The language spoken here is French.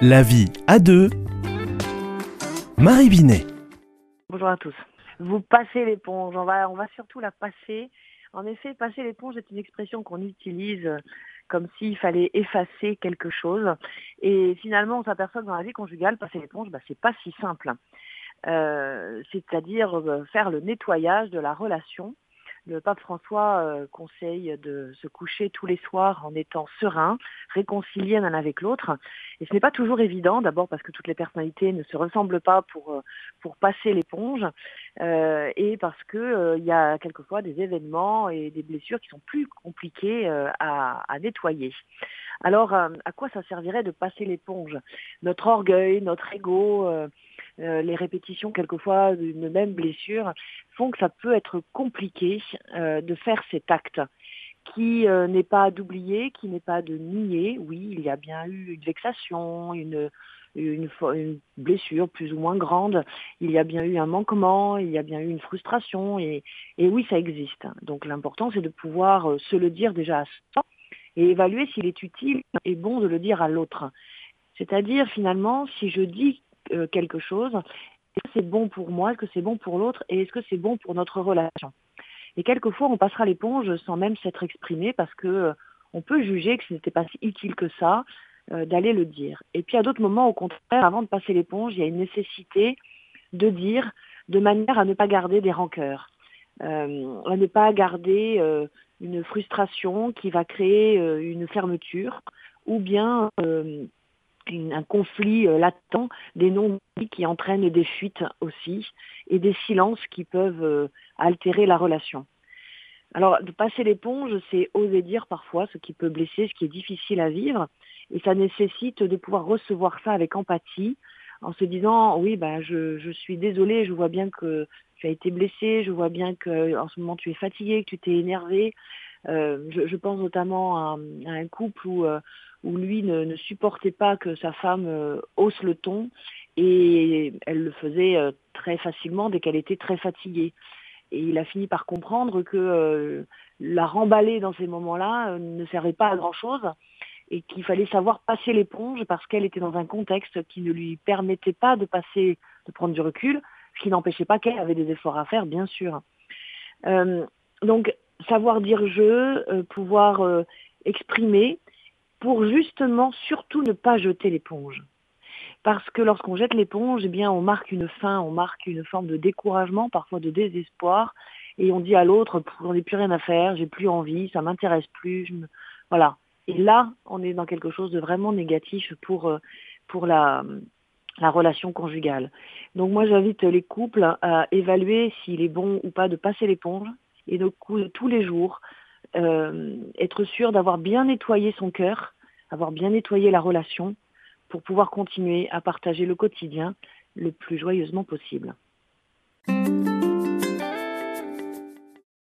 La vie à deux. Marie Binet. Bonjour à tous. Vous passez l'éponge, on va, surtout la passer. En effet, passer l'éponge est une expression qu'on utilise comme s'il fallait effacer quelque chose. Et finalement, on s'aperçoit que dans la vie conjugale, passer l'éponge, bah, c'est pas si simple. Euh, c'est-à-dire euh, faire le nettoyage de la relation le pape François euh, conseille de se coucher tous les soirs en étant serein, réconcilié l'un avec l'autre. Et ce n'est pas toujours évident, d'abord parce que toutes les personnalités ne se ressemblent pas pour, euh, pour passer l'éponge, euh, et parce que il y a quelquefois des événements et des blessures qui sont plus compliquées à, à, nettoyer. Alors, à quoi ça servirait de passer l'éponge? Notre orgueil, notre ego, euh, les répétitions quelquefois d'une même blessure font que ça peut être compliqué euh, de faire cet acte qui euh, n'est pas d'oublier, qui n'est pas de nier. Oui, il y a bien eu une vexation, une, blessure plus ou moins grande, il y a bien eu un manquement, il y a bien eu une frustration, et, et oui, ça existe. Donc l'important, c'est de pouvoir se le dire déjà à soi et évaluer s'il est utile et bon de le dire à l'autre. C'est-à-dire, finalement, si je dis quelque chose. Est-ce que c'est bon pour moi? Est-ce que c'est bon pour l'autre? Et est-ce que c'est bon pour notre relation? Et quelquefois, on passera l'éponge sans même s'être exprimé parce que euh, on peut juger que ce n'était pas si utile que ça euh, d'aller le dire. Et puis à d'autres moments, au contraire, avant de passer l'éponge, il y a une nécessité de dire de manière à ne pas garder des rancœurs, à ne pas garder une frustration qui va créer une fermeture ou bien un conflit euh, latent, des non qui entraînent des fuites aussi, et des silences qui peuvent euh, altérer la relation. Alors, de passer l'éponge, c'est oser dire parfois ce qui peut blesser, ce qui est difficile à vivre, et ça nécessite de pouvoir recevoir ça avec empathie, en se disant, oui, bah, je, suis désolée, je vois bien que tu as été blessé, je vois bien que en ce moment tu es fatigué, que tu t'es énervé. Euh, je, pense notamment à, un couple où où lui ne, supportait pas que sa femme euh, hausse le ton et elle le faisait euh, très facilement dès qu'elle était très fatiguée. Et il a fini par comprendre que euh, la remballer dans ces moments-là ne servait pas à grand-chose et qu'il fallait savoir passer l'éponge parce qu'elle était dans un contexte qui ne lui permettait pas de passer, de prendre du recul, ce qui n'empêchait pas qu'elle avait des efforts à faire, bien sûr. donc, savoir dire je, pouvoir exprimer, pour justement surtout ne pas jeter l'éponge. Parce que lorsqu'on jette l'éponge, eh bien, on marque une fin, on marque une forme de découragement, parfois de désespoir, et on dit à l'autre, j'en ai plus rien à faire, j'ai plus envie, ça m'intéresse plus, me... voilà. Et là, on est dans quelque chose de vraiment négatif pour, euh, pour la relation conjugale. Donc moi, j'invite les couples à évaluer s'il est bon ou pas de passer l'éponge, et de tous les jours, euh, être sûr d'avoir bien nettoyé son cœur, avoir bien nettoyé la relation pour pouvoir continuer à partager le quotidien le plus joyeusement possible.